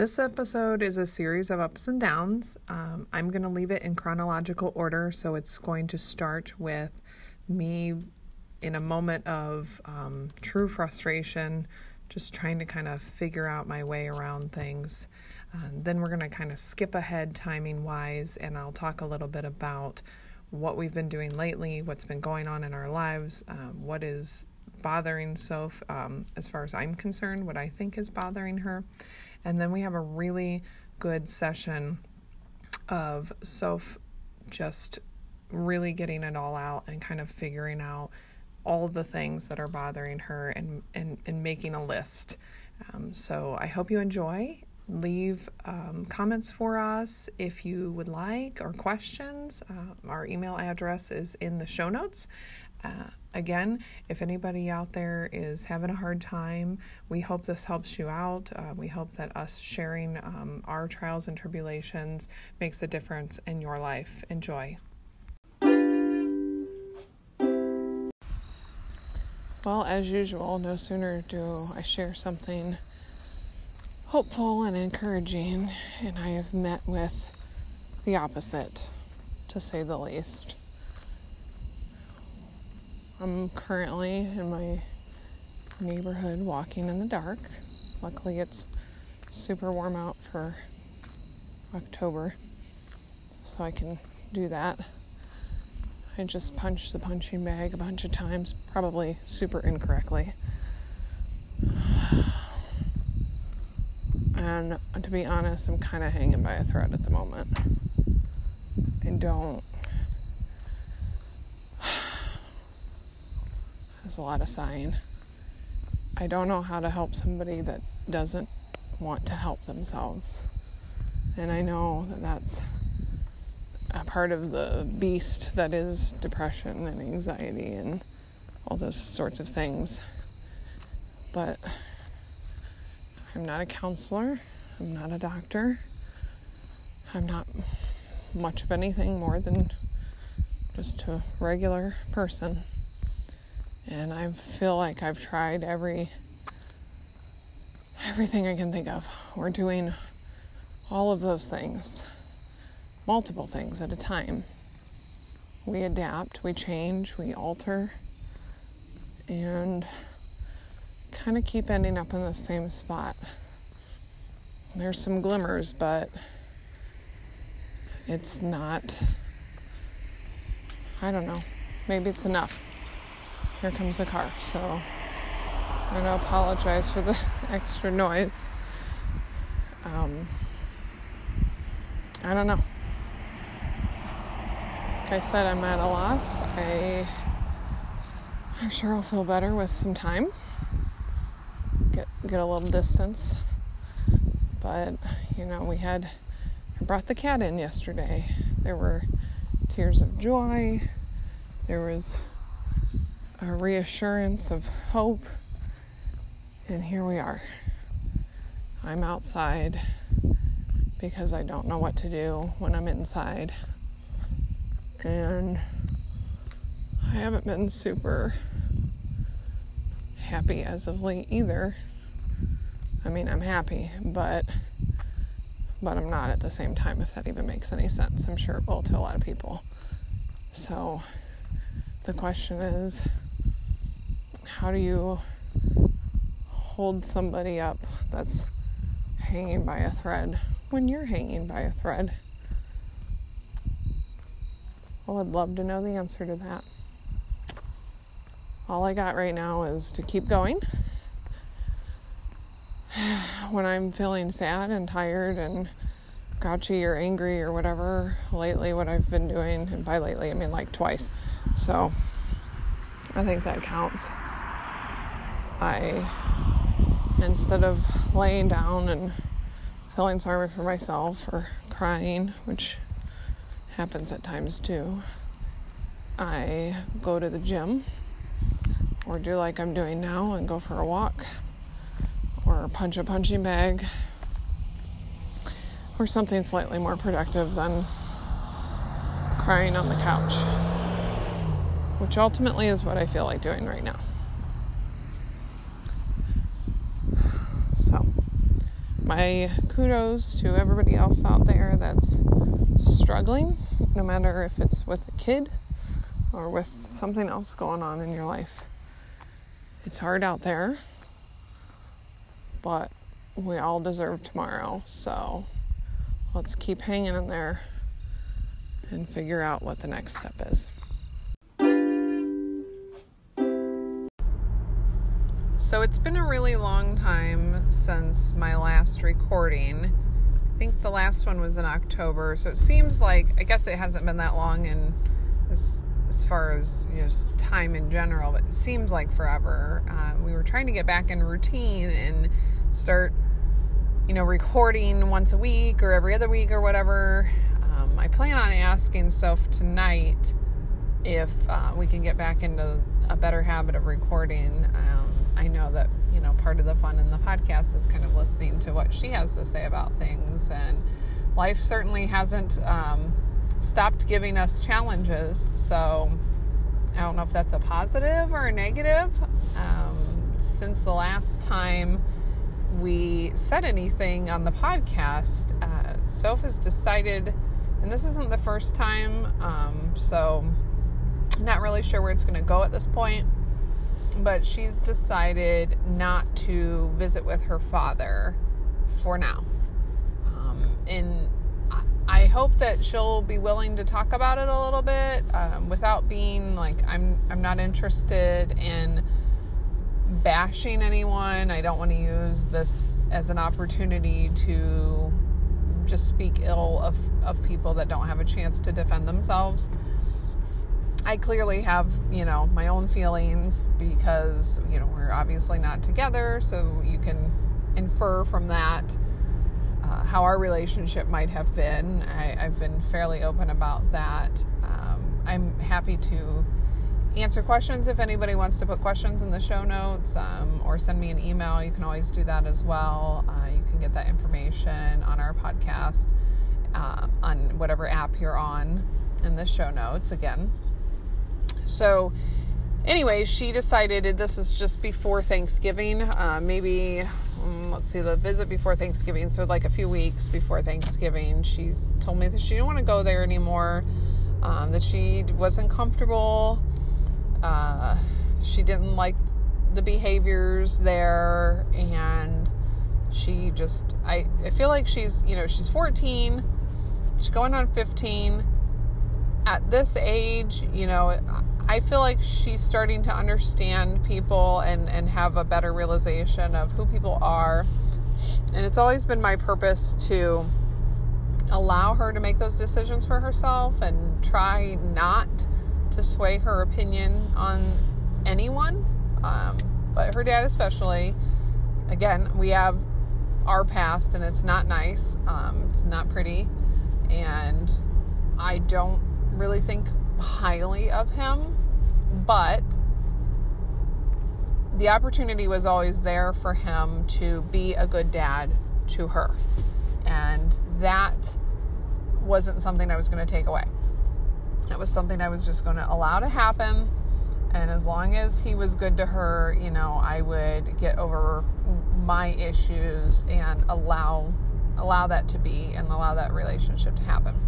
This episode is a series of ups and downs. Um, I'm going to leave it in chronological order, so it's going to start with me in a moment of um, true frustration, just trying to kind of figure out my way around things. Um, then we're going to kind of skip ahead timing wise, and I'll talk a little bit about what we've been doing lately, what's been going on in our lives, um, what is bothering Soph, um, as far as I'm concerned, what I think is bothering her. And then we have a really good session of Soph just really getting it all out and kind of figuring out all the things that are bothering her and, and, and making a list. Um, so I hope you enjoy. Leave um, comments for us if you would like or questions. Uh, our email address is in the show notes. Uh, again, if anybody out there is having a hard time, we hope this helps you out. Uh, we hope that us sharing um, our trials and tribulations makes a difference in your life. Enjoy. Well, as usual, no sooner do I share something hopeful and encouraging, and I have met with the opposite, to say the least. I'm currently in my neighborhood walking in the dark. Luckily, it's super warm out for October, so I can do that. I just punched the punching bag a bunch of times, probably super incorrectly. And to be honest, I'm kind of hanging by a thread at the moment. I don't There's a lot of sighing. I don't know how to help somebody that doesn't want to help themselves. And I know that that's a part of the beast that is depression and anxiety and all those sorts of things. But I'm not a counselor, I'm not a doctor, I'm not much of anything more than just a regular person. And I feel like I've tried every everything I can think of. We're doing all of those things, multiple things at a time. We adapt, we change, we alter, and kind of keep ending up in the same spot. There's some glimmers, but it's not, I don't know, maybe it's enough here comes the car. So I'm to apologize for the extra noise. Um, I don't know. Like I said, I'm at a loss. I, I'm sure I'll feel better with some time. Get get a little distance. But you know, we had I brought the cat in yesterday. There were tears of joy. There was a reassurance of hope. And here we are. I'm outside because I don't know what to do when I'm inside. And I haven't been super happy as of late either. I mean, I'm happy, but but I'm not at the same time if that even makes any sense. I'm sure it will to a lot of people. So the question is how do you hold somebody up that's hanging by a thread when you're hanging by a thread? Well, I'd love to know the answer to that. All I got right now is to keep going. when I'm feeling sad and tired and grouchy or angry or whatever, lately, what I've been doing, and by lately, I mean like twice. So I think that counts. I, instead of laying down and feeling sorry for myself or crying, which happens at times too, I go to the gym or do like I'm doing now and go for a walk or punch a punching bag or something slightly more productive than crying on the couch, which ultimately is what I feel like doing right now. My kudos to everybody else out there that's struggling, no matter if it's with a kid or with something else going on in your life. It's hard out there, but we all deserve tomorrow. So let's keep hanging in there and figure out what the next step is. So it's been a really long time since my last recording. I think the last one was in October, so it seems like I guess it hasn't been that long in as as far as you know time in general, but it seems like forever. Uh, we were trying to get back in routine and start, you know, recording once a week or every other week or whatever. Um, I plan on asking Soph tonight if uh, we can get back into a better habit of recording. Um, I know that, you know, part of the fun in the podcast is kind of listening to what she has to say about things. And life certainly hasn't um, stopped giving us challenges. So I don't know if that's a positive or a negative. Um, since the last time we said anything on the podcast, uh, Soph decided, and this isn't the first time, um, so not really sure where it's going to go at this point but she's decided not to visit with her father for now. Um, and I hope that she'll be willing to talk about it a little bit um, without being like I'm. I'm not interested in bashing anyone. I don't want to use this as an opportunity to just speak ill of, of people that don't have a chance to defend themselves. I clearly have, you know, my own feelings because, you know, we're obviously not together. So you can infer from that uh, how our relationship might have been. I, have been fairly open about that. Um, I'm happy to answer questions if anybody wants to put questions in the show notes um, or send me an email. You can always do that as well. Uh, you can get that information on our podcast uh, on whatever app you're on in the show notes. Again, so, anyway, she decided this is just before Thanksgiving. Uh, maybe, um, let's see, the visit before Thanksgiving. So, like a few weeks before Thanksgiving, she's told me that she didn't want to go there anymore, um, that she wasn't comfortable. Uh, she didn't like the behaviors there, and she just, I, I feel like she's, you know, she's 14, she's going on 15 at this age, you know, I feel like she's starting to understand people and, and have a better realization of who people are. And it's always been my purpose to allow her to make those decisions for herself and try not to sway her opinion on anyone, um, but her dad especially. Again, we have our past and it's not nice, um, it's not pretty, and I don't really think highly of him, but the opportunity was always there for him to be a good dad to her. And that wasn't something I was going to take away. It was something I was just going to allow to happen. And as long as he was good to her, you know, I would get over my issues and allow allow that to be and allow that relationship to happen.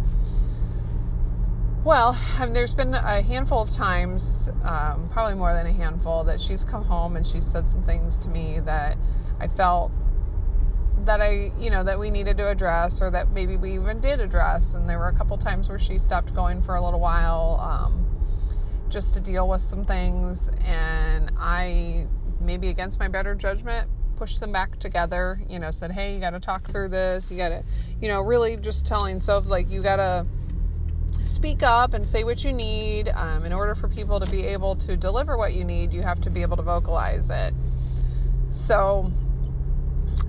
Well, um, there's been a handful of times, um, probably more than a handful, that she's come home and she's said some things to me that I felt that I, you know, that we needed to address or that maybe we even did address. And there were a couple times where she stopped going for a little while um, just to deal with some things. And I, maybe against my better judgment, pushed them back together, you know, said, hey, you got to talk through this. You got to, you know, really just telling Soph, like, you got to speak up and say what you need. Um, in order for people to be able to deliver what you need, you have to be able to vocalize it. So,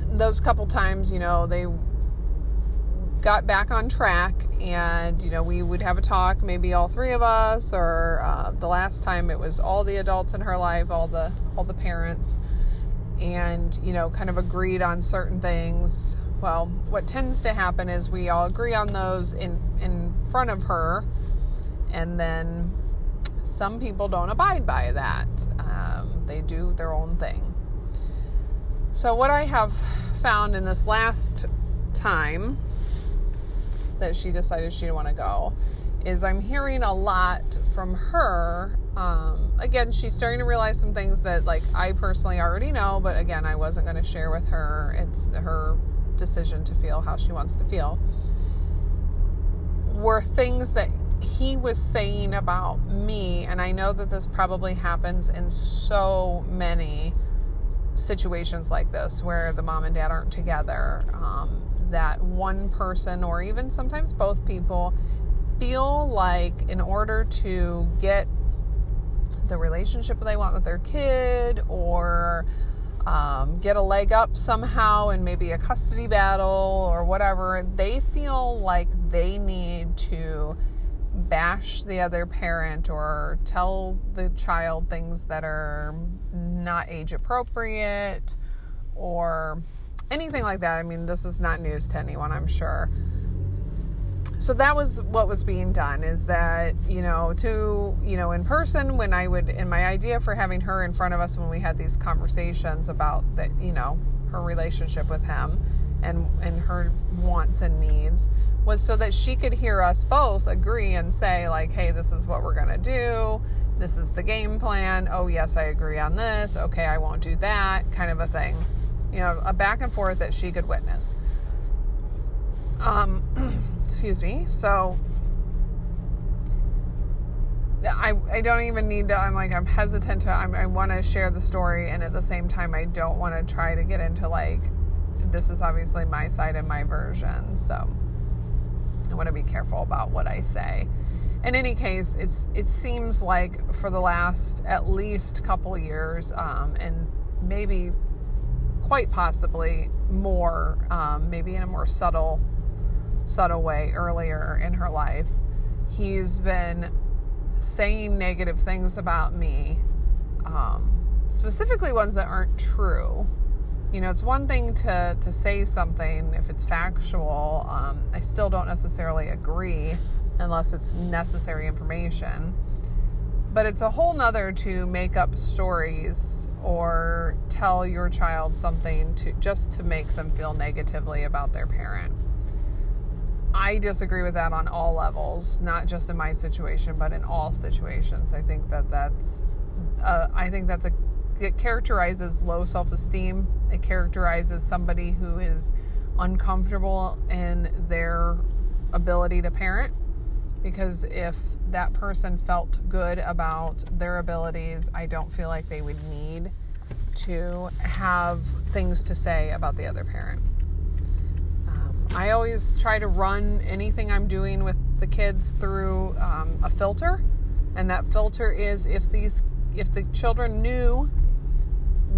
those couple times, you know, they got back on track and you know we would have a talk maybe all three of us or uh, the last time it was all the adults in her life all the all the parents and you know kind of agreed on certain things well, what tends to happen is we all agree on those in in front of her, and then some people don't abide by that. Um, they do their own thing. So what I have found in this last time that she decided she didn't want to go is I'm hearing a lot from her. Um, again, she's starting to realize some things that, like, I personally already know, but again, I wasn't going to share with her. It's her decision to feel how she wants to feel. Were things that he was saying about me, and I know that this probably happens in so many situations like this where the mom and dad aren't together, um, that one person or even sometimes both people feel like in order to get the relationship they want with their kid or um, get a leg up somehow in maybe a custody battle or whatever, they feel like they need to bash the other parent or tell the child things that are not age appropriate or anything like that. I mean, this is not news to anyone, I'm sure. So that was what was being done is that, you know, to, you know, in person when I would, in my idea for having her in front of us when we had these conversations about that, you know, her relationship with him and, and her wants and needs was so that she could hear us both agree and say, like, hey, this is what we're going to do. This is the game plan. Oh, yes, I agree on this. Okay, I won't do that, kind of a thing. You know, a back and forth that she could witness. Um, excuse me. So, I, I don't even need to, I'm like, I'm hesitant to, I'm, I want to share the story, and at the same time, I don't want to try to get into like, this is obviously my side and my version. So, I want to be careful about what I say. In any case, it's it seems like for the last at least couple years, um, and maybe quite possibly more, um, maybe in a more subtle subtle way earlier in her life, he's been saying negative things about me, um, specifically ones that aren't true you know, it's one thing to, to say something if it's factual. Um, I still don't necessarily agree unless it's necessary information. But it's a whole nother to make up stories or tell your child something to just to make them feel negatively about their parent. I disagree with that on all levels, not just in my situation, but in all situations. I think that that's, uh, I think that's a it characterizes low self esteem. It characterizes somebody who is uncomfortable in their ability to parent. Because if that person felt good about their abilities, I don't feel like they would need to have things to say about the other parent. I always try to run anything I'm doing with the kids through um, a filter, and that filter is if these if the children knew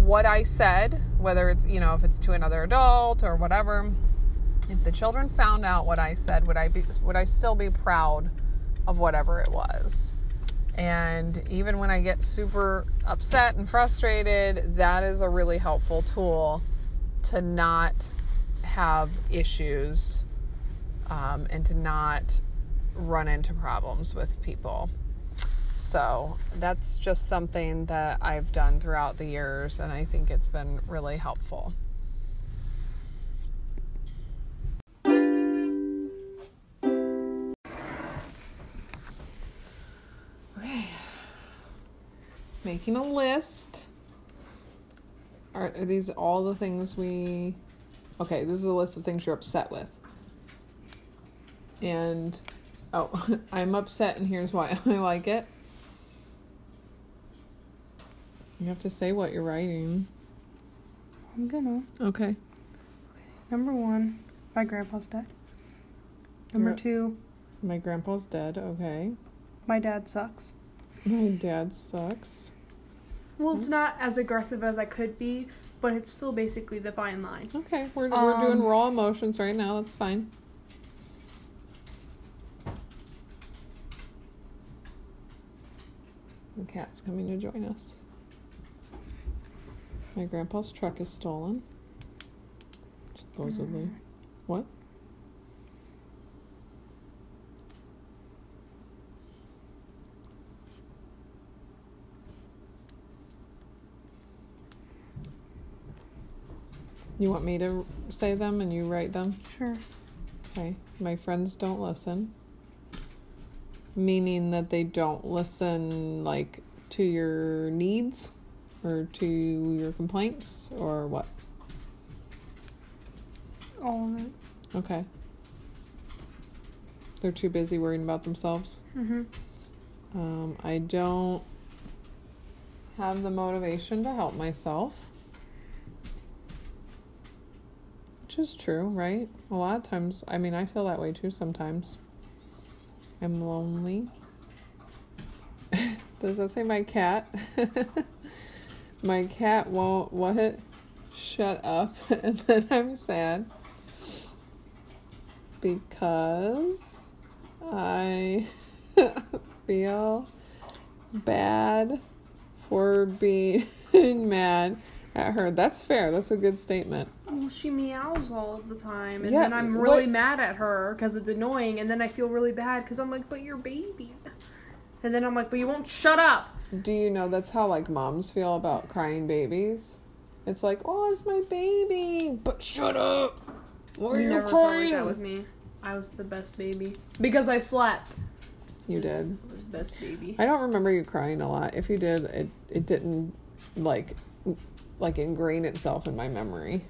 what I said, whether it's, you know, if it's to another adult or whatever, if the children found out what I said, would I be would I still be proud of whatever it was? And even when I get super upset and frustrated, that is a really helpful tool to not have issues um, and to not run into problems with people. So that's just something that I've done throughout the years, and I think it's been really helpful. Okay, making a list. Are, are these all the things we. Okay, this is a list of things you're upset with. And. Oh, I'm upset, and here's why I like it. You have to say what you're writing. I'm gonna. Okay. Number one, my grandpa's dead. Number You're- two, My grandpa's dead. Okay. my dad sucks. My dad sucks. Well, it's not as aggressive as I could be, but it's still basically the fine line. Okay, we're, we're doing Um, raw emotions right now. That's fine. The cat's coming to join us. My grandpa's truck is stolen. Supposedly. What? You want me to say them and you write them? Sure. Okay. My friends don't listen. Meaning that they don't listen, like, to your needs or to your complaints or what? All of it. Okay. They're too busy worrying about themselves. Mm-hmm. Um, I don't have the motivation to help myself. Is true, right? A lot of times, I mean, I feel that way too sometimes. I'm lonely. Does that say my cat? my cat won't, what? Shut up. and then I'm sad. Because I feel bad for being mad at her. That's fair. That's a good statement. Well, she meows all the time, and Yeah, then I'm really what- mad at her because it's annoying, and then I feel really bad because I'm like, but you're baby. And then I'm like, but you won't shut up. Do you know that's how like moms feel about crying babies? It's like, oh, it's my baby, but shut up. Why are You you felt like crying? that with me. I was the best baby because I slept. You did. I was the best baby. I don't remember you crying a lot. If you did, it it didn't like like ingrain itself in my memory.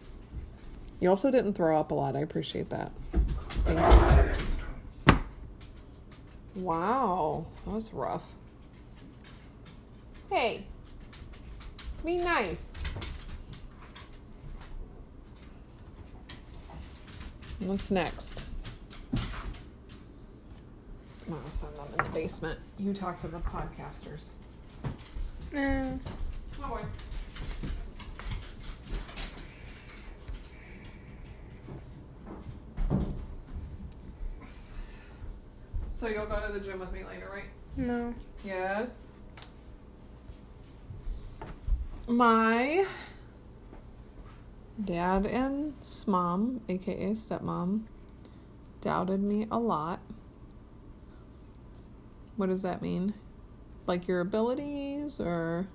You also didn't throw up a lot. I appreciate that. Thank you. Wow, that was rough. Hey, be nice. What's next? I'm gonna send them in the basement. You talk to the podcasters. Eh. Come on, So you'll go to the gym with me later, right? no. Yes. My dad and mom, aka stepmom, doubted me a lot. What does that mean? Like your abilities or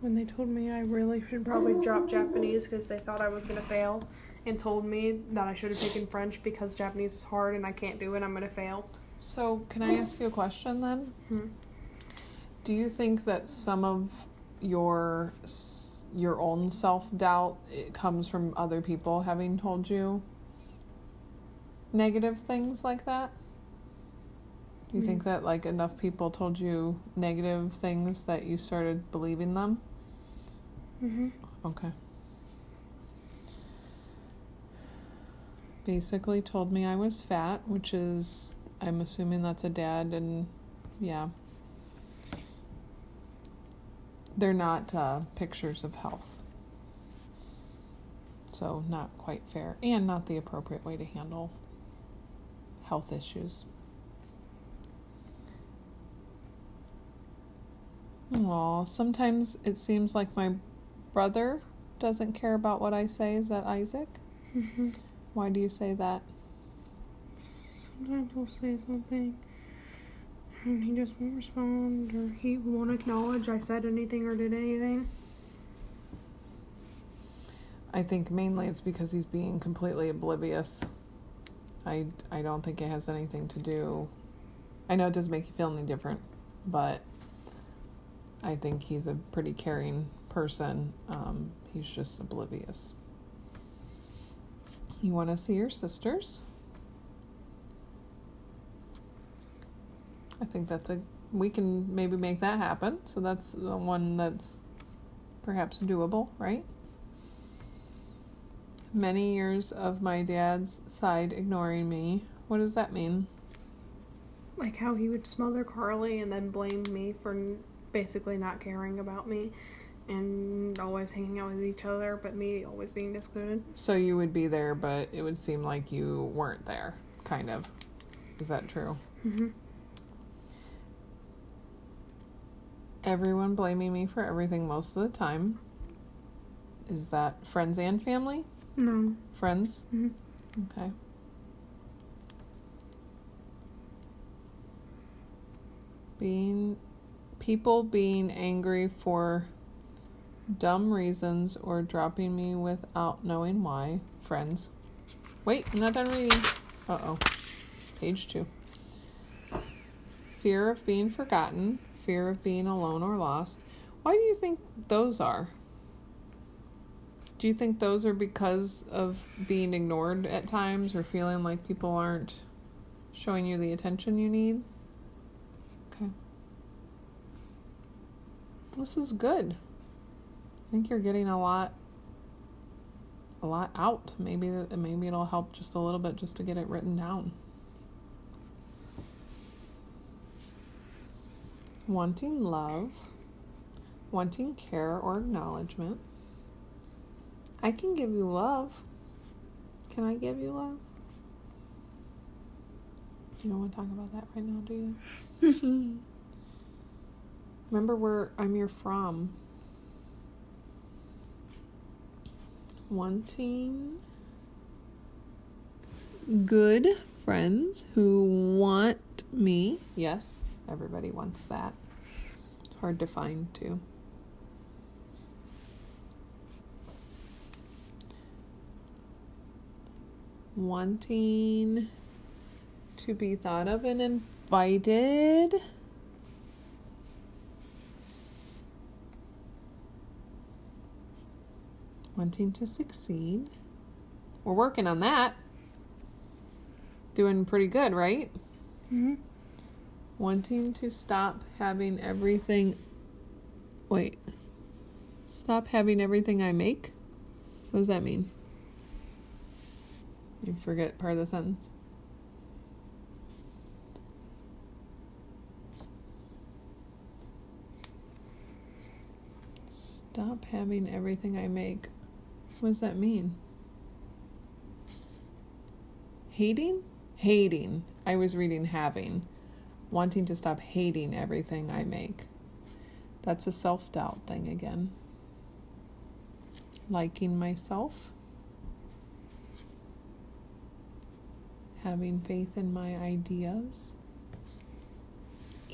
When they told me I really should probably drop Japanese because they thought I was gonna fail, and told me that I should have taken French because Japanese is hard and I can't do it, I'm gonna fail. So, can I ask you a question then? Hmm. Do you think that some of your your own self-doubt it comes from other people having told you negative things like that? Do you think that like enough people told you negative things that you started believing them? Mm-hmm. Okay. Basically told me I was fat, which is I'm assuming that's a dad and yeah. They're not uh, pictures of health. So not quite fair and not the appropriate way to handle health issues. Aw, sometimes it seems like my brother doesn't care about what I say. Is that Isaac? Mm-hmm. Why do you say that? Sometimes I'll say something and he just won't respond or he won't acknowledge I said anything or did anything. I think mainly it's because he's being completely oblivious. I, I don't think it has anything to do. I know it doesn't make you feel any different, but I think he's a pretty caring person. Um, he's just oblivious. You want to see your sisters? I think that's a. We can maybe make that happen. So that's the one that's perhaps doable, right? Many years of my dad's side ignoring me. What does that mean? Like how he would smother Carly and then blame me for basically not caring about me and always hanging out with each other, but me always being excluded. So you would be there, but it would seem like you weren't there, kind of. Is that true? Mm-hmm. Everyone blaming me for everything most of the time. Is that friends and family? No. Friends? Mhm. Okay. Being people being angry for dumb reasons or dropping me without knowing why. Friends. Wait, I'm not done reading. Uh oh. Page two. Fear of being forgotten, fear of being alone or lost. Why do you think those are? Do you think those are because of being ignored at times or feeling like people aren't showing you the attention you need? Okay. This is good. I think you're getting a lot a lot out. Maybe maybe it'll help just a little bit just to get it written down. Wanting love, wanting care or acknowledgement. I can give you love. Can I give you love? You don't want to talk about that right now, do you? Remember where I'm your from. Wanting good friends who want me. Yes, everybody wants that. It's hard to find, too. wanting to be thought of and invited. Wanting to succeed. We're working on that. Doing pretty good, right? Mm-hmm. Wanting to stop having everything. Wait. Stop having everything I make? What does that mean? You forget part of the sentence. Stop having everything I make. What does that mean? Hating? Hating. I was reading having. Wanting to stop hating everything I make. That's a self doubt thing again. Liking myself. having faith in my ideas,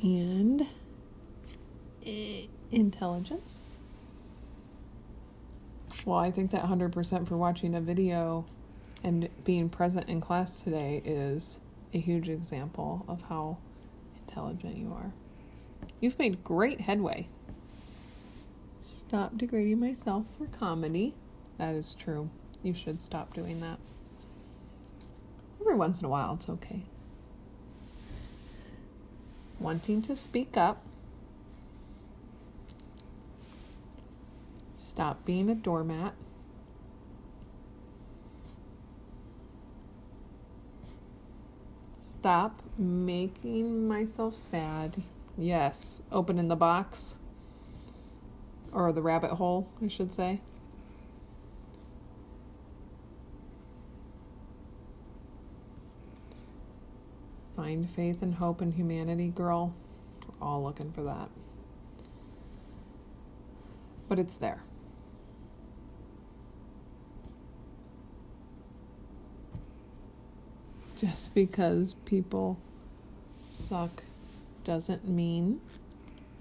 and eh, intelligence. Well, I think that 100% for watching a video and being present in class today is a huge example of how intelligent you are. You've made great headway. Stop degrading myself for comedy. That is true. You should stop doing that. Every once in a while, it's okay. Wanting to speak up. Stop being a doormat. Stop making myself sad. Yes, opening the box. Or the rabbit hole, I should say. Find faith and hope in humanity, girl. We're all looking for that. But it's there. Just because people suck doesn't mean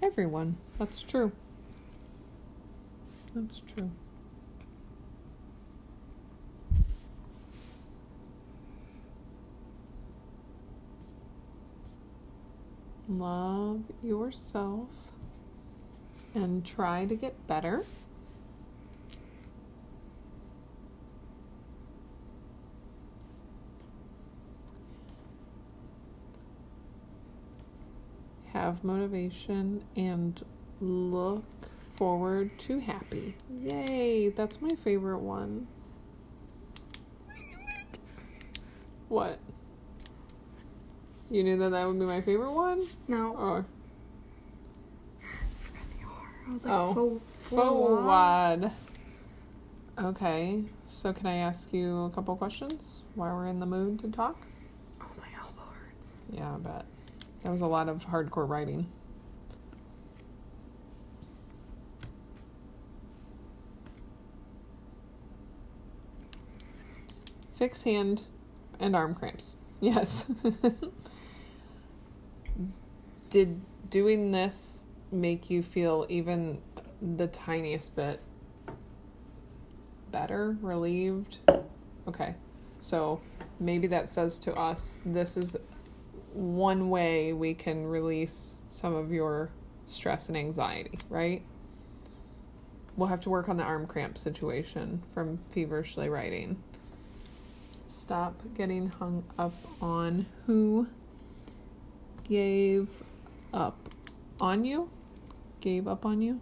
everyone. That's true. That's true. love yourself and try to get better. Have motivation and look forward to happy. Yay, that's my favorite one. What? You knew that that would be my favorite one? No. Or I was like, Oh. forward. Okay, so can I ask you a couple questions while we're in the mood to talk? Oh, my elbow hurts. Yeah, I bet. That was a lot of hardcore writing. Fix hand and arm cramps. Yes. Did doing this make you feel even the tiniest bit better, relieved. Okay. So maybe that says to us this is one way we can release some of your stress and anxiety, right? We'll have to work on the arm cramp situation from feverishly writing. Stop getting hung up on who gave up on you? Gave up on you?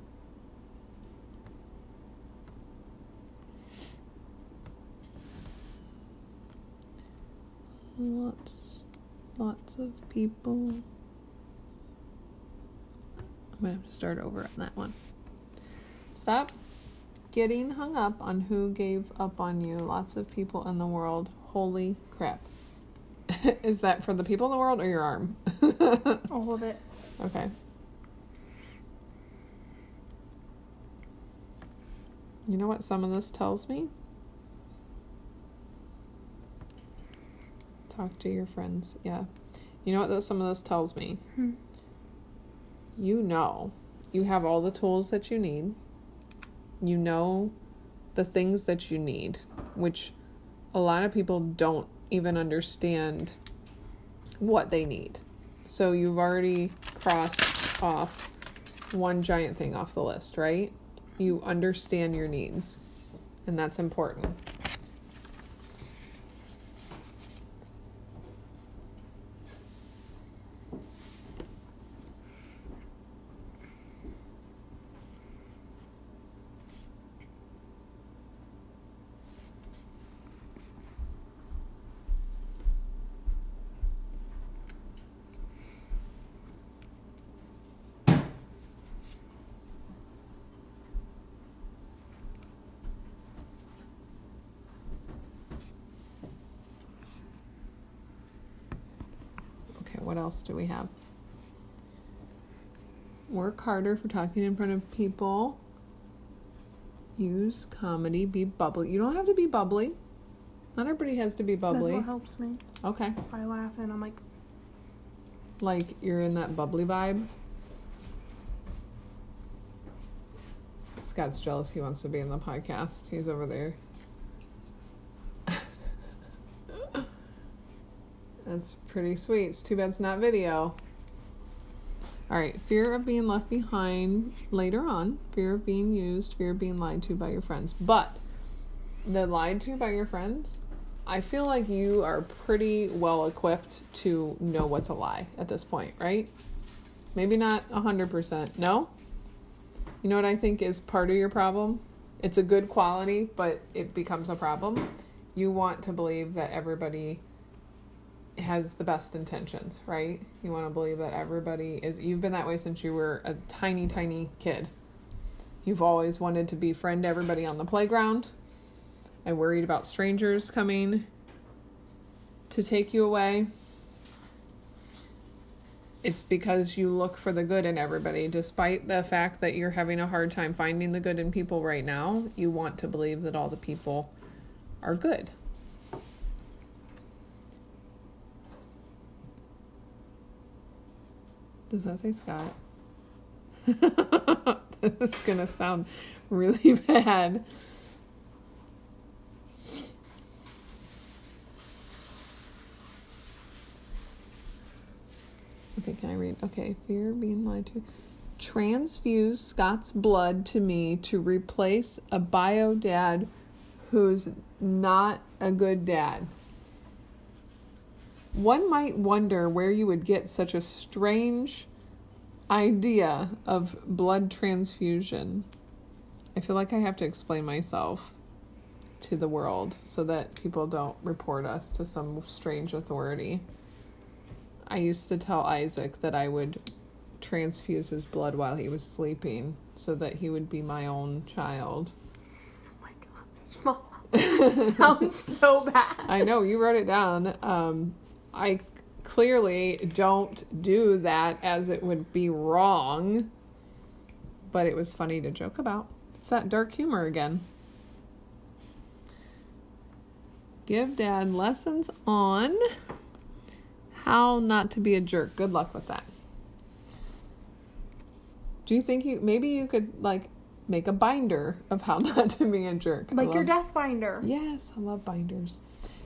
Lots, lots of people. I'm gonna have to start over on that one. Stop getting hung up on who gave up on you. Lots of people in the world. Holy crap. Is that for the people in the world or your arm? All of it. Okay. You know what some of this tells me? Talk to your friends. Yeah. You know what this, some of this tells me? Hmm. You know you have all the tools that you need. You know the things that you need, which a lot of people don't even understand what they need. So you've already crossed off one giant thing off the list, right? You understand your needs, and that's important. Okay, what else do we have? Work harder for talking in front of people. Use comedy. Be bubbly. You don't have to be bubbly. Not everybody has to be bubbly. That's what helps me. Okay. If I laugh and I'm like, Like you're in that bubbly vibe. Scott's jealous he wants to be in the podcast. He's over there. That's pretty sweet. It's too bad it's not video. All right, fear of being left behind later on, fear of being used, fear of being lied to by your friends. But the lied to by your friends, I feel like you are pretty well equipped to know what's a lie at this point, right? Maybe not 100%. No? You know what I think is part of your problem? It's a good quality, but it becomes a problem. You want to believe that everybody has the best intentions, right? You want to believe that everybody is. You've been that way since you were a tiny, tiny kid. You've always wanted to befriend everybody on the playground. I worried about strangers coming to take you away. It's because you look for the good in everybody. Despite the fact that you're having a hard time finding the good in people right now, you want to believe that all the people are good. Does that say Scott? this is to sound really bad. Okay, can I read? Okay, fear being lied to. Transfuse Scott's blood to me to replace a bio dad who's not a good dad. One might wonder where you would get such a strange idea of blood transfusion. I feel like I have to explain myself to the world so that people don't report us to some strange authority. I used to tell Isaac that I would transfuse his blood while he was sleeping so that he would be my own child. oh my god, small. Sounds so bad. I know you wrote it down. Um, I clearly don't do that as it would be wrong, but it was funny to joke about. It's that dark humor again. Give dad lessons on how not to be a jerk. Good luck with that. Do you think you maybe you could like make a binder of how not to be a jerk. Like your death binder. Yes, I love binders.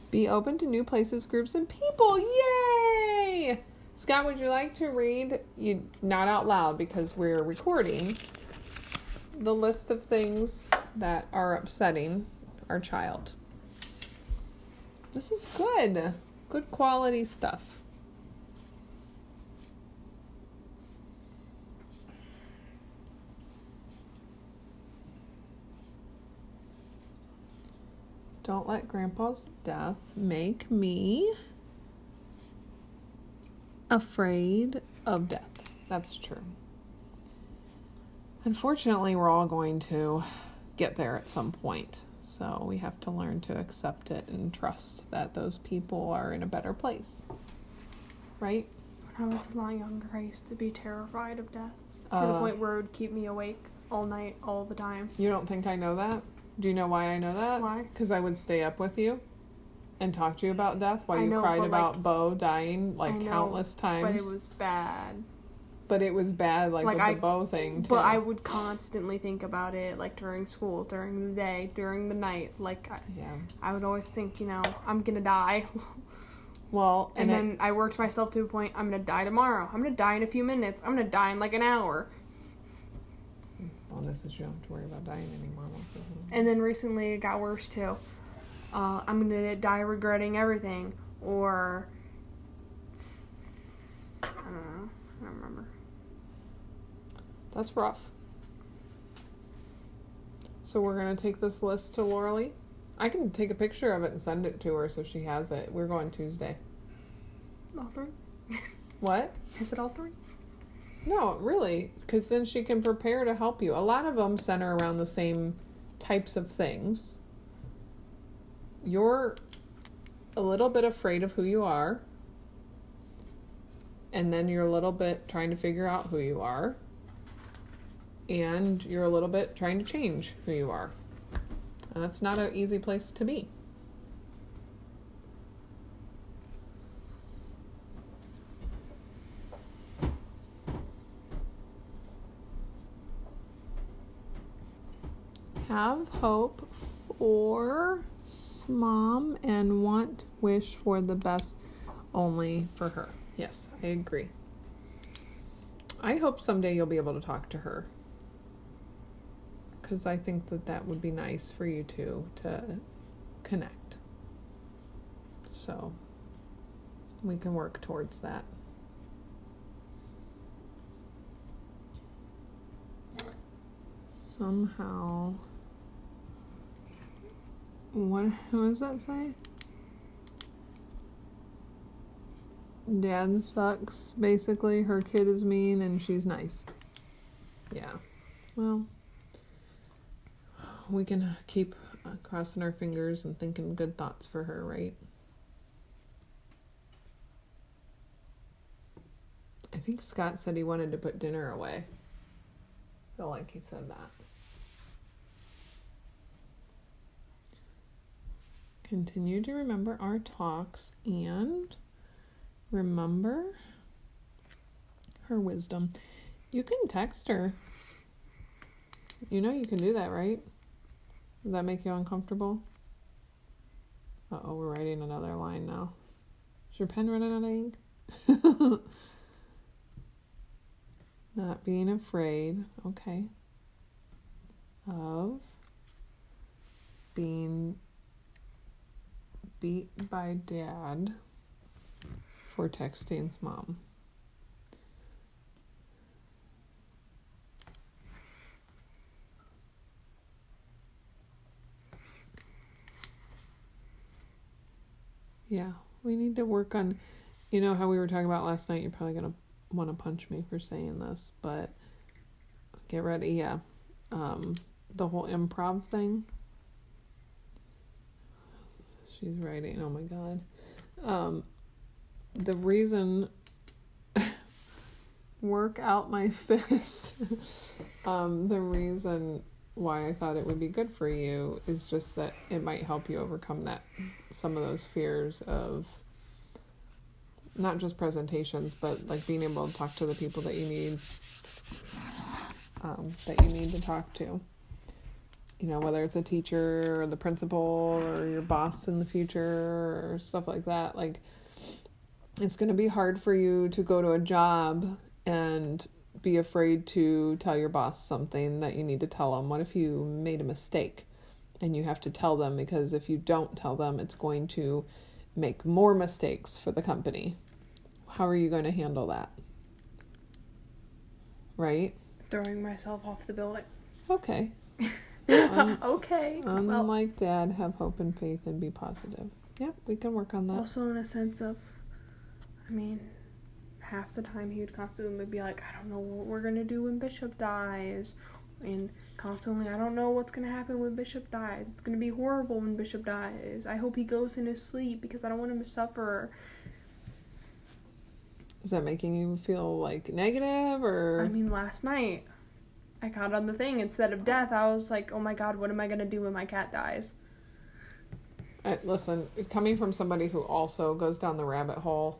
Be open to new places, groups, and people. Yay! Scott, would you like to read you not out loud because we're recording the list of things that are upsetting our child? This is good. Good quality stuff. Don't let grandpa's death make me afraid of death. That's true. Unfortunately, we're all going to get there at some point. So we have to learn to accept it and trust that those people are in a better place. Right? When I was a lot younger, I used to be terrified of death to the Uh, point where it would keep me awake all night, all the time. You don't think I know that? Do you know why I know that? Why? Because I would stay up with you and talk to you about death while I you know, cried about like- Bo dying like know, countless times. But it was bad. But it was bad, like, Like, with I- the Bo thing too. But I would constantly think about it, like during school, during the day, during the night. Like I, yeah. I would always think, you know, I'm gonna die. Well, and and, then I worked myself to a point. I'm gonna die tomorrow. I'm gonna die in a few minutes. I'm gonna die in like an hour. This is you don't have to worry about dying anymore. most of the- And then recently it got worse too. Uh, I'm gonna die regretting everything, or I don't know. I don't remember. That's rough. So we're gonna take this list to Lauralee. I can take a picture of it and send it to her so she has it. We're going Tuesday. All three? What? Is it all three? No, really, because then she can prepare to help you. A lot of them center around the same types of things. You're a little bit afraid of who you are, and then you're a little bit trying to figure out who you are, and you're a little bit trying to change who you are. And that's not an easy place to be. Have hope for mom and want wish for the best only for her. Yes, I agree. I hope someday you'll be able to talk to her. Cuz I think that that would be nice for you two to connect. So we can work towards that. Somehow what, what does that say? Dad sucks, basically. Her kid is mean and she's nice. Yeah. Well, we can keep uh, crossing our fingers and thinking good thoughts for her, right? I think Scott said he wanted to put dinner away. I feel like he said that. Continue to remember our talks and remember her wisdom. You can text her. You know you can do that, right? Does that make you uncomfortable? Uh oh, we're writing another line now. Is your pen running out of ink? Not being afraid, okay, of being beat by dad for texting his mom. Yeah, we need to work on, you know, how we were talking about last night. You're probably going to want to punch me for saying this, but get ready. Yeah. Um, the whole improv thing. She's writing. Oh my god. Um, the reason work out my fist. um, the reason why I thought it would be good for you is just that it might help you overcome that some of those fears of not just presentations, but like being able to talk to the people that you need um, that you need to talk to. You know, whether it's a teacher or the principal or your boss in the future or stuff like that. Like, it's going to be hard for you to go to a job and be afraid to tell your boss something that you need to tell them. What if you made a mistake and you have to tell them because if you don't tell them, it's going to make more mistakes for the company? How are you going to handle that? Right? Throwing myself off the building. Okay. Um, okay. well, Unlike dad, have hope and faith and be positive. Yep, we can work on that. also in a sense of, I mean, half the time he would constantly be like, I don't know what we're gonna do when Bishop dies. And constantly, I don't know what's gonna happen when Bishop dies. It's gonna be horrible when Bishop dies. I hope he goes in his sleep because I don't want him to suffer. Is that making you feel like negative or I mean, last night I got on the thing instead of death. I was like, oh my god, what am I gonna do when my cat dies? I, listen, coming from somebody who also goes down the rabbit hole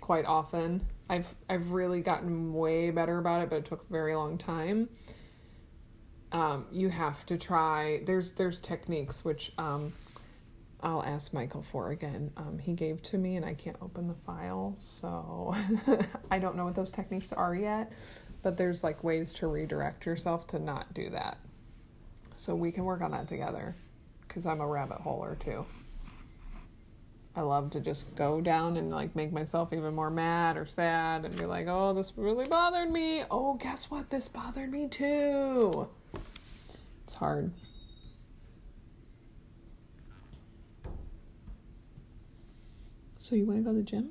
quite often, I've I've really gotten way better about it, but it took a very long time. Um, you have to try. There's there's techniques which um, I'll ask Michael for again. Um, he gave to me, and I can't open the file, so I don't know what those techniques are yet. But there's like ways to redirect yourself to not do that. So we can work on that together, because I'm a rabbit holer too. I love to just go down and like make myself even more mad or sad and be like, oh, this really bothered me. Oh, guess what? This bothered me too. It's hard. So, you want to go to the gym?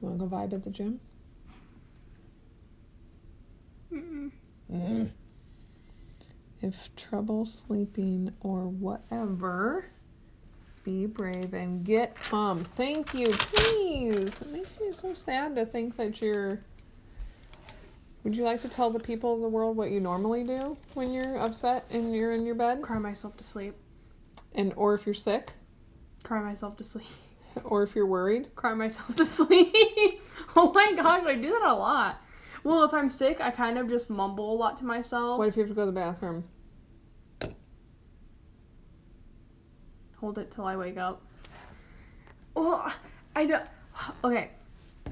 You want to go vibe at the gym? Mm-mm. Mm. If trouble sleeping or whatever, be brave and get calm. Thank you, please. It makes me so sad to think that you're. Would you like to tell the people of the world what you normally do when you're upset and you're in your bed? Cry myself to sleep. And or if you're sick, Cry myself to sleep. or if you're worried. Cry myself to sleep. oh my gosh, I do that a lot. Well, if I'm sick, I kind of just mumble a lot to myself. What if you have to go to the bathroom? hold it till I wake up. Well, I don't. Okay,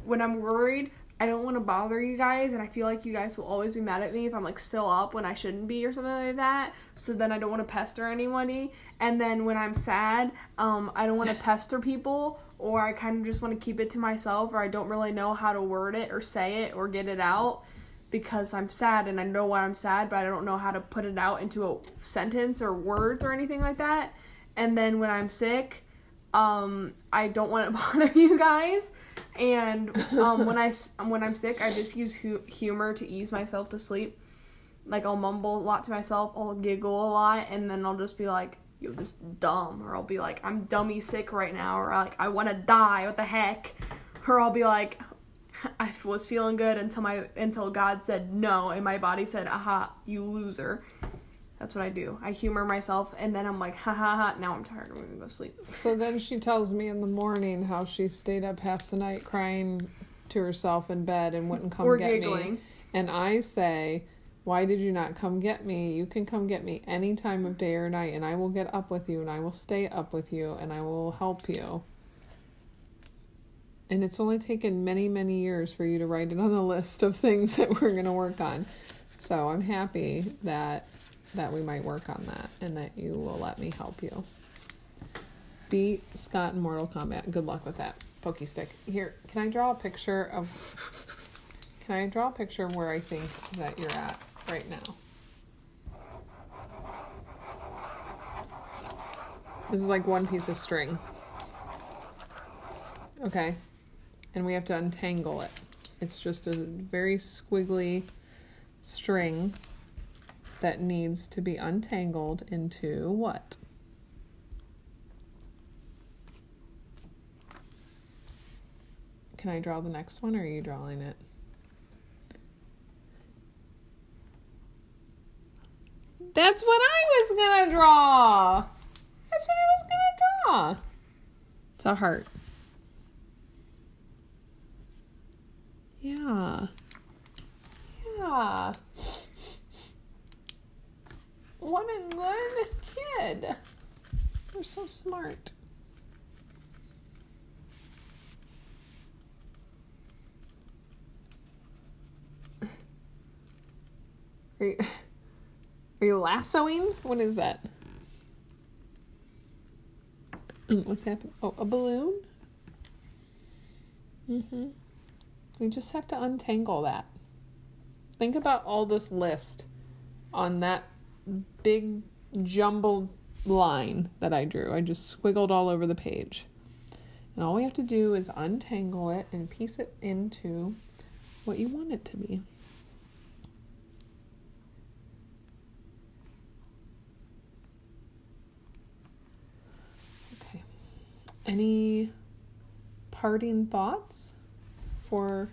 when I'm worried, I don't want to bother you guys, and I feel like you guys will always be mad at me if I'm like still up when I shouldn't be or something like that. So then I don't want to pester anybody. And then when I'm sad, um, I don't want to pester people, or I kind of just want to keep it to myself, or I don't really know how to word it or say it or get it out because I'm sad and I know why I'm sad, but I don't know how to put it out into a sentence or words or anything like that. And then when I'm sick, um, I don't want to bother you guys. And um, when I when I'm sick, I just use hu- humor to ease myself to sleep. Like I'll mumble a lot to myself, I'll giggle a lot, and then I'll just be like, "You're just dumb," or I'll be like, "I'm dummy sick right now," or like, "I want to die." What the heck? Or I'll be like, I was feeling good until my until God said no, and my body said, "Aha, you loser." That's what I do. I humor myself, and then I'm like, "Ha ha ha!" Now I'm tired. I'm gonna go sleep. So then she tells me in the morning how she stayed up half the night crying to herself in bed and wouldn't come or get me. giggling. And I say, Why did you not come get me? You can come get me any time of day or night, and I will get up with you, and I will stay up with you, and I will help you. And it's only taken many, many years for you to write it on the list of things that we're going to work on. So I'm happy that that we might work on that and that you will let me help you. Beat Scott in Mortal Kombat. Good luck with that. Pokey stick. Here, can I draw a picture of can I draw a picture of where I think that you're at right now? This is like one piece of string. Okay. And we have to untangle it. It's just a very squiggly string that needs to be untangled into what? Can I draw the next one or are you drawing it? That's what I was gonna draw. That's what I was gonna draw. It's a heart. Yeah. Yeah. What a good kid. You're so smart. Are you, are you lassoing? What is that? Mm, What's happening? Oh, a balloon? Mm-hmm. We just have to untangle that. Think about all this list on that big jumbled line that I drew. I just squiggled all over the page. And all we have to do is untangle it and piece it into what you want it to be. Okay. Any parting thoughts for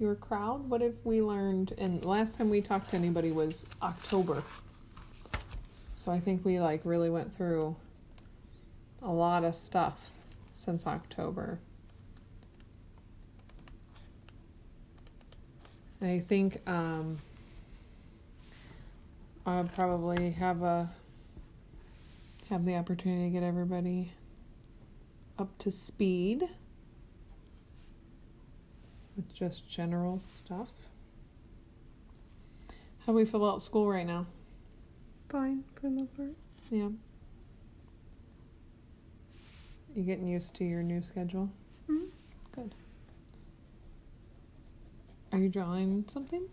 your crowd? What have we learned? And last time we talked to anybody was October. So I think we like really went through a lot of stuff since October. And I think um, I'll probably have a have the opportunity to get everybody up to speed with just general stuff. How do we feel about school right now? Fine, for the most part. Yeah. You getting used to your new schedule? Mhm. Good. Are you drawing something?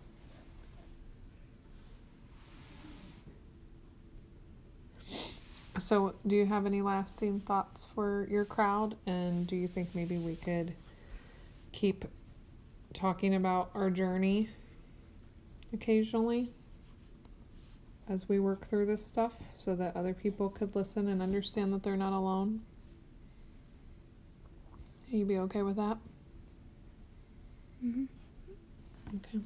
So, do you have any lasting thoughts for your crowd? And do you think maybe we could keep talking about our journey occasionally as we work through this stuff so that other people could listen and understand that they're not alone? You be okay with that? Mm-hmm. Okay.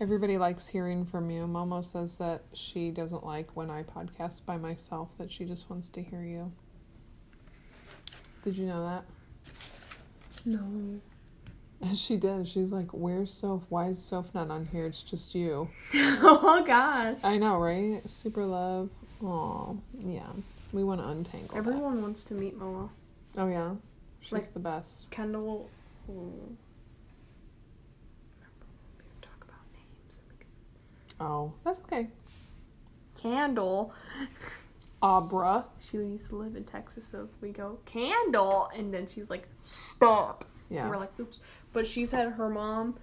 Everybody likes hearing from you. Momo says that she doesn't like when I podcast by myself, that she just wants to hear you. Did you know that? No. She did. She's like, Where's Soph? Why is Soph not on here? It's just you. oh gosh. I know, right? Super love. Aw, yeah. We want to untangle. that. Everyone wants to meet Moa. Oh, yeah. She's Like- the best. Kendall. will- Talk about names. Oh, that's okay. Candle. Abra. She used to live in Texas, so we go Candle, and then she's like, "Stop." Yeah. And we're like, "Oops." But she said her mom.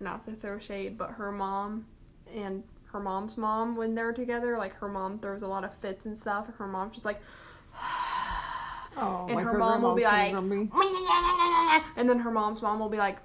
Not to throw shade, but her mom and her mom's mom, when they're together, like her mom throws a lot of fits and stuff, and her mom's just like, oh, and like her mom will be like, and then her mom's mom will be like,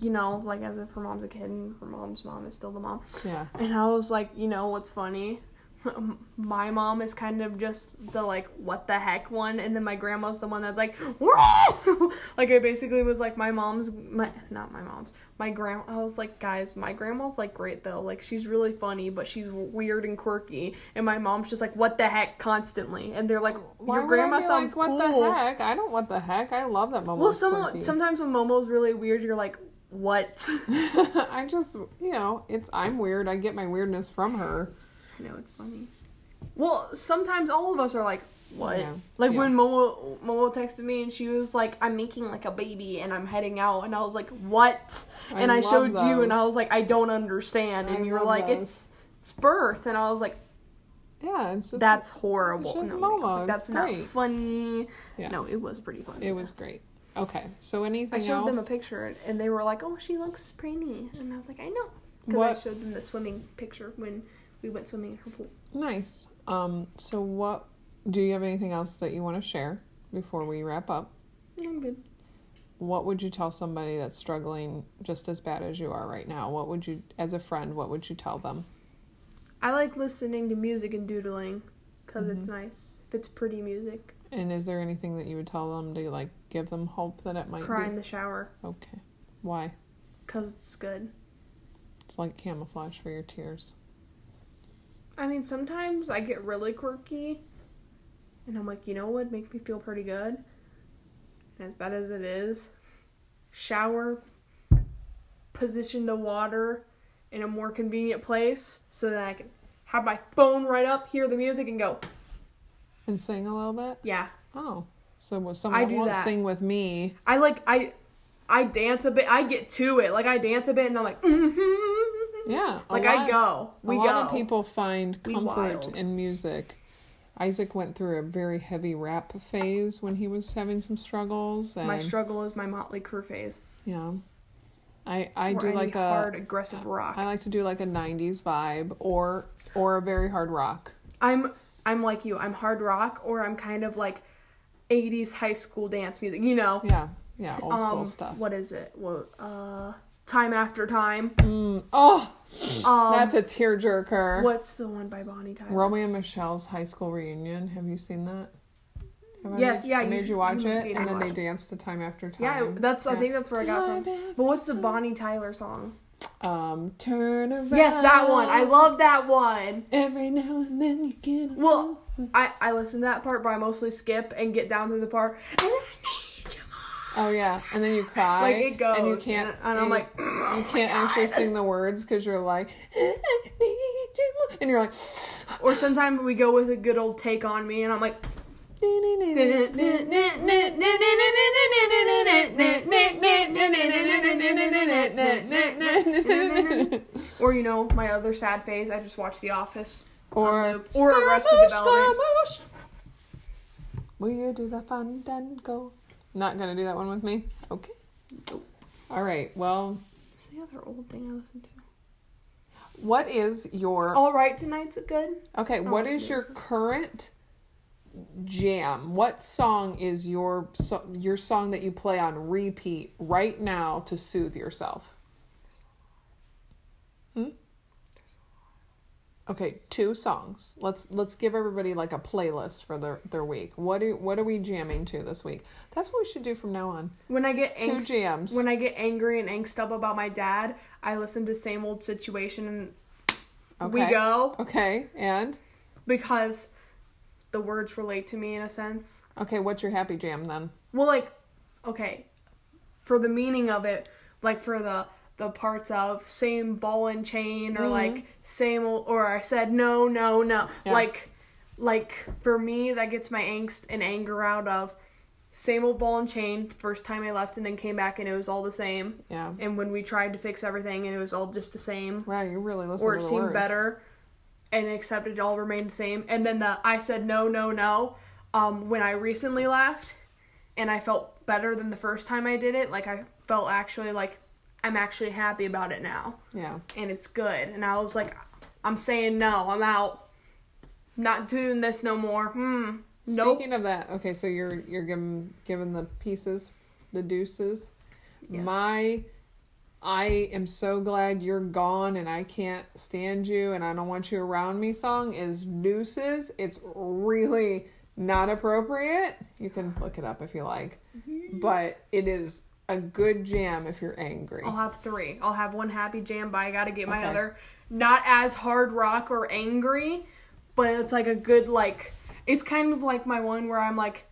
you know, like as if her mom's a kid and her mom's mom is still the mom. Yeah. And I was like, you know what's funny? My mom is kind of just the like what the heck one, and then my grandma's the one that's like, like I basically was like my mom's my not my mom's my grand. I was like, guys, my grandma's like great though, like she's really funny, but she's weird and quirky, and my mom's just like what the heck constantly, and they're like, Why your grandma sounds like, cool. What the heck? I don't what the heck. I love that momo Well, some quirky. sometimes when Momo's really weird, you're like, what? I just, you know, it's I'm weird. I get my weirdness from her. I know it's funny. Well, sometimes all of us are like, what? Yeah. Like Yeah. when Momo Momo texted me and she was like, I'm making like a baby and I'm heading out, and I was like, what? I and I love showed you, and. I was like, I don't understand, and I you were like, those. it's it's birth, and I was like, Yeah, it's just that's horrible. it's just No, I Momo, like, it's that's not great. funny. Yeah. No, it was pretty funny. it was great. Okay, so anything I showed else? them a picture, and they were like, "Oh, she looks pretty," and I was like, "I know," because I showed them the swimming picture when we went swimming in her pool. Nice. Um. So what? Do you have anything else that you want to share before we wrap up? I'm good. What would you tell somebody that's struggling just as bad as you are right now? What would you, as a friend, what would you tell them? I like listening to music and doodling because it's Mm-hmm. nice. If it's pretty music, And is there anything that you would tell them to like give them hope that it might cry in the shower Okay. Why? because it's good. It's like camouflage for your tears. I mean, sometimes I get really quirky, and I'm like, you know what, make me feel pretty good. and as bad as it is, shower, position the water in a more convenient place so that I can have my phone right up, hear the music, and go. And sing a little bit? Yeah, Oh. So someone won't that. sing with me. I like I, I dance a bit. I get to it. Like I dance a bit, and I'm like, mm-hmm. Yeah. like lot- I go. We a go. lot of people find comfort in music. Isaac went through a very heavy rap phase when he was having some struggles. And My struggle is my Motley Crue phase. yeah. I I or do like a hard aggressive rock. I like to do like a 90s vibe or or a very hard rock. I'm I'm like you. I'm hard rock, or I'm kind of like 80s high school dance music. You know. Yeah. Yeah, old school um, stuff. What is it? Well, uh, time after time. Mm, oh, Um, that's a tearjerker. what's the one by Bonnie Tyler? Romy and Michele's high school reunion. Have you seen that? Have Yes, made- yeah, I made you watch you it, and then they it. danced to time after time. Yeah, that's. I think that's where I got from. But what's the Bonnie Tyler song? Um, turn around. Yes, that one. I love that one. Every now and then you get. Well, I I listen to that part, but I mostly skip and get down to the part. And I need you more. Oh yeah, and then you cry. Like, it goes, and you can't. and- and I'm you- like, you oh can't actually sing the words because you're like, and you're like, Or sometimes we go with a good old take on me, and I'm like. Or you know, my other sad phase, I just watch The Office. or. Um, or Arrested Development. Will you do the fandango? Not gonna do that one with me. Okay. Nope. All right. Well, What's the other old thing I listen to? what is your All right, tonight's good. okay? I'll What is your current jam? What song is your so, your song that you play on repeat right now to soothe yourself? Hmm. Okay, two songs. Let's let's give everybody like a playlist for their their week. What do what are we jamming to this week? That's what we should do from now on. When I get Two angst, jams. when I get angry and angst up about my dad, I listen to the same old situation and we go Okay, and because the words relate to me in a sense. okay, what's your happy jam then? Well, like, okay, for the meaning of it, like for the the parts of same ball and chain or Mhm. like same old, or I said no, no, no. Yeah. Like, like for me, that gets my angst and anger out of same old ball and chain. First time I left and then came back and it was all the same. Yeah. And when we tried to fix everything and it was all just the same, Wow, you really listen or it the seemed words. better, and except it all remained the same. And then the I said no, no, no. Um, when I recently left and I felt better than the first time I did it. Like I felt actually like I'm actually happy about it now, Yeah. and it's good. And I was like, I'm saying no, I'm out. Not doing this no more. Hmm. Nope. Speaking of that, okay, so you're you're giving giving the pieces, the deuces. Yes. My I am so glad you're gone and I can't stand you and I don't want you around me song is deuces. It's really not appropriate. You can look it up if you like. But it is a good jam if you're angry. I'll have three. I'll have one happy jam, but I gotta get my Okay. other. Not as hard rock or angry, but it's like a good like. It's kind of like my one where I'm like,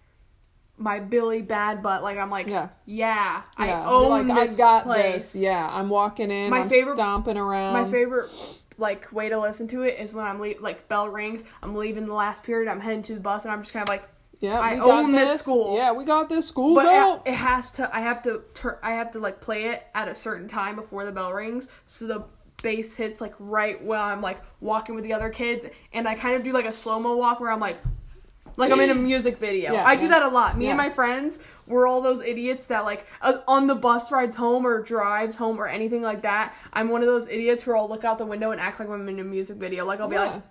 my Billy Bad Butt. Like I'm like, Yeah. yeah, I own like, this I got place. this. Yeah, I'm walking in. My I'm favorite- stomping around. My favorite like way to listen to it is when I'm le- like bell rings. I'm leaving the last period. I'm heading to the bus, and I'm just kind of like. Yeah, I we got own this school. Yeah, we got this school. But it, has to. I have to. Tur- I have to like play it at a certain time before the bell rings, so the bass hits like right when I'm like walking with the other kids, and I kind of do like a slow mo walk where I'm like, like I'm in a music video. Yeah, I do yeah. that a lot. Me and my friends, we're all those idiots that like uh, on the bus rides home or drives home or anything like that. I'm one of those idiots who will look out the window and act like I'm in a music video. Like I'll be Yeah. like,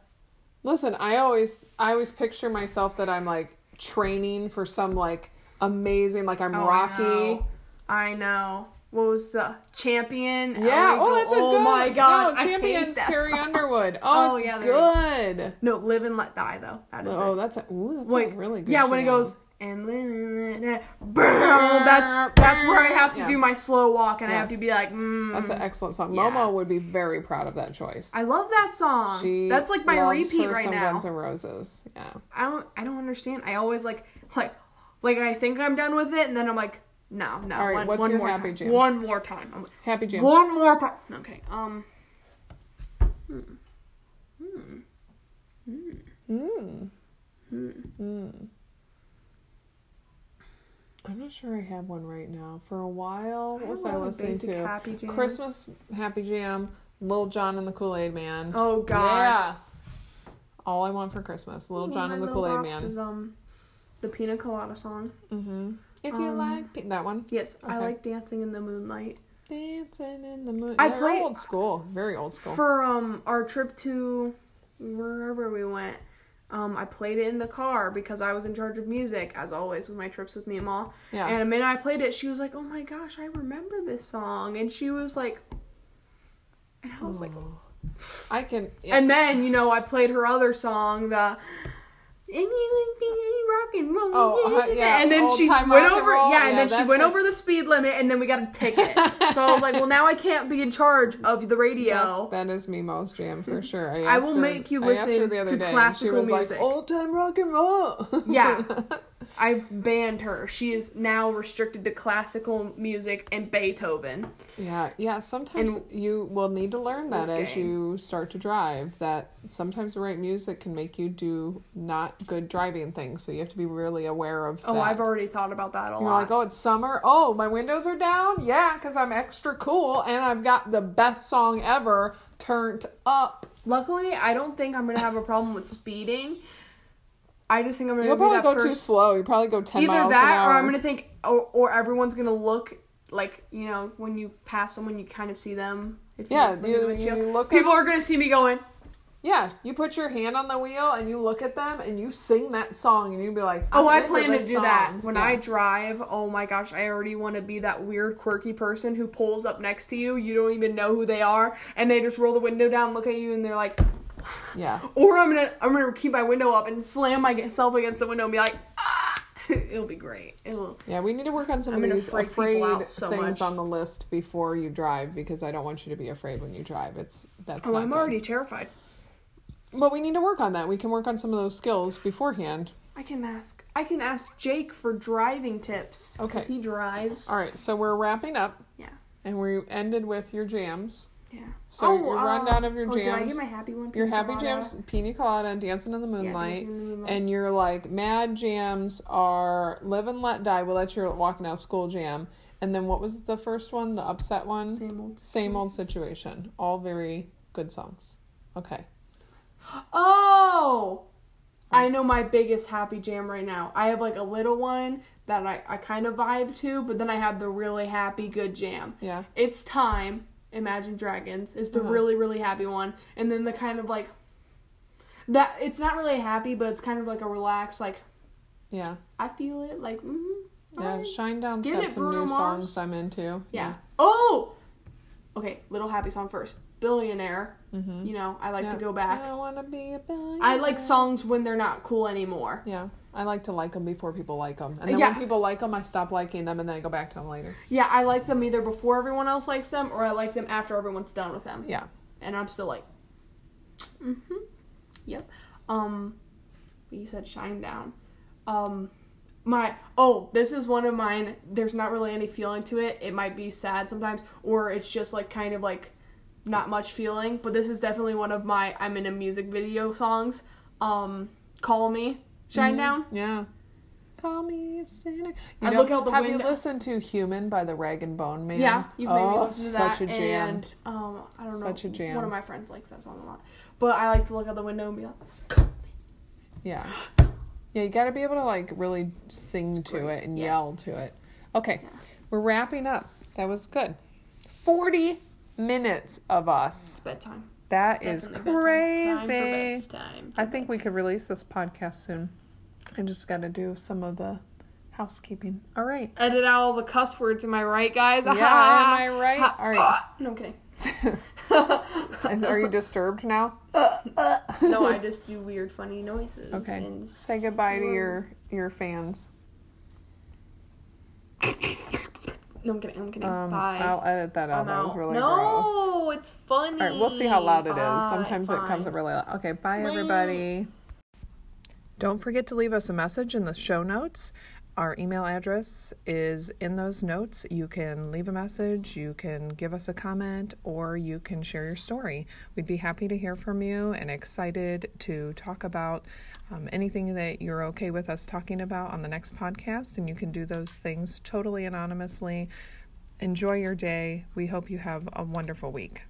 Listen, I always I always picture myself that I'm like training for some like amazing like I'm oh, Rocky. I know. I know. What was the champion? Oh, yeah, Ellie oh that's a oh good my god! No, champions Carrie song. Underwood. Oh, Oh, it's yeah, good. No, live and let die though. That is Oh, it. that's a ooh, that's like a really good. yeah, when it goes and live and let die. that's that's where I have to Yeah. do my slow walk and I have to be like, mm. That's an excellent song. Yeah. Momo would be very proud of that choice. I love that song. she that's like my repeat right some now. Guns N' Roses. Yeah. I don't I don't understand. I always like like Like I think I'm done with it, and then I'm like, no, no. All right, one, what's one your more happy time. jam? One more time. I'm like, Happy Jam. one more time. Okay. Um. Mm. Mm. I'm not sure I have one right now. For a while, what was I, have a lot of listening to? Happy. Christmas Happy Jam, Lil Jon and the Kool Aid Man. Oh God. Yeah. All I want for Christmas, Lil Ooh, Jon and the Kool Aid Man. Is, um, the Pina Colada song. Mm-hmm. If you Um, like that one, Yes, I like dancing in the moonlight. dancing in the moon. I play- old school, very old school. For um our trip to wherever we went, um I played it in the car because I was in charge of music as always with my trips with me and Ma. yeah. And the minute I played it, she was like, "Oh my gosh, I remember this song," and she was like, and I was like, Oh. I can. Yeah. and then you know I played her other song, the. And you like rock and roll. Oh, uh, yeah, and then old she went over, roll. yeah, and then she went what- over the speed limit, and then we got a ticket. so I was like, well, now I can't be in charge of the radio. That's, that is Memo's jam for sure. I, I will her- make you I asked her listen to day, classical music. Like, Old time rock and roll. Yeah. I've banned her. She is now restricted to classical music and Beethoven. yeah, yeah. Sometimes And- you will need to learn that as game. you start to drive. That sometimes the right music can make you do not good driving things. So you have to be really aware of. Oh, that. I've already thought about that a You're lot. like, oh, it's summer. Oh, my windows are down. Yeah, because I'm extra cool and I've got the best song ever turned up. Luckily, I don't think I'm gonna have a problem with speeding. I just think I'm gonna You'll be probably go person. too slow. You probably go ten Either miles an that, or I'm gonna think, or, or everyone's gonna look like you know when you pass someone, you kind of see them. If Yeah, in you- you look People them. are gonna see me going. Yeah, you put your hand on the wheel and you look at them and you sing that song and you be like, Oh, I plan to do that when Yeah. I drive. Oh my gosh, I already want to be that weird, quirky person who pulls up next to you. You don't even know who they are, and they just roll the window down, look at you, and they're like. Yeah. Or I'm gonna I'm gonna keep my window up and slam myself against the window and be like, ah! It'll be great. It'll. Yeah, we need to work on some I'm of these afraid out so things much. on the list before you drive because I don't want you to be afraid when you drive. It's that's Oh, I'm good. already terrified. But we need to work on that. We can work on some of those skills beforehand. I can ask. I can ask Jake for driving tips. Okay. He drives. All right, so we're wrapping up Yeah. and we ended with your jams. Yeah. So your oh, rundown uh, of your oh, Did I jams. get my happy one? Your happy colada? jams, pina colada, and dancing in the moonlight. Dancing in the Moonlight. and your like mad jams are live and let die well that's your walking out school jam and then what was the first one the upset one Same old. same old situation all very good songs okay oh! oh! I know my biggest happy jam right now. I have like a little one that I, I kind of vibe to, but then I have the really happy good jam. yeah It's Time, Imagine Dragons, is the Uh-huh. really, really happy one. And then the kind of like. That it's not really happy, but it's kind of like a relaxed, like yeah I feel it, like mm yeah alright. shinedown's Get got it, some Bruno new Mars? songs i'm into Yeah. Oh. Okay, little happy song first. Billionaire. mm-hmm. You know, I like yeah. to go back. i want to be a billionaire I like songs when they're not cool anymore. yeah i like to like them before people like them and then Yeah. when people like them i stop liking them and then i go back to them later Yeah, I like them either before everyone else likes them or I like them after everyone's done with them. yeah And I'm still like, mm hmm. Yep. Um, you said Shine Down. Um, my, oh, this is one of mine. There's not really any feeling to it. It might be sad sometimes, or it's just like kind of like not much feeling, but this is definitely one of my I'm in a music video songs. Um, Call Me, Shine Mhm. Down. Yeah. Call me a sinner. You I know, look out the have window- you listened to "Human" by the Rag and Bone Man? Yeah, you've made me oh, listen to that. such a jam. And um, I don't Such know. a jam. One of my friends likes that song a lot. But I like to look out the window and be like, Yeah. Yeah, you got to be able to like really sing to it and Yes. yell to it. Okay, Yeah. we're wrapping up. That was good. Forty minutes of us. it's bedtime. That is Definitely bedtime. Time for crazy. bedtime. For I think we could release this podcast soon. I just got to do some of the housekeeping. All right. edit out all the cuss words. Am I right, guys? Yeah, am I right? Ha- All right. No, I'm kidding. Are you disturbed now? no, I just do weird, funny noises. Okay. and Say goodbye to your your fans. No, I'm kidding. I'm kidding. Um, Bye. I'll edit that out. I'm that was really gross. no, it's funny. All right, we'll see how loud it is. Bye. Sometimes it comes up really loud. Okay, bye, Bye. everybody. Don't forget to leave us a message in the show notes. Our email address is in those notes. You can leave a message, you can give us a comment, or you can share your story. We'd be happy to hear from you and excited to talk about um, anything that you're okay with us talking about on the next podcast. And you can do those things totally anonymously. Enjoy your day. We hope you have a wonderful week.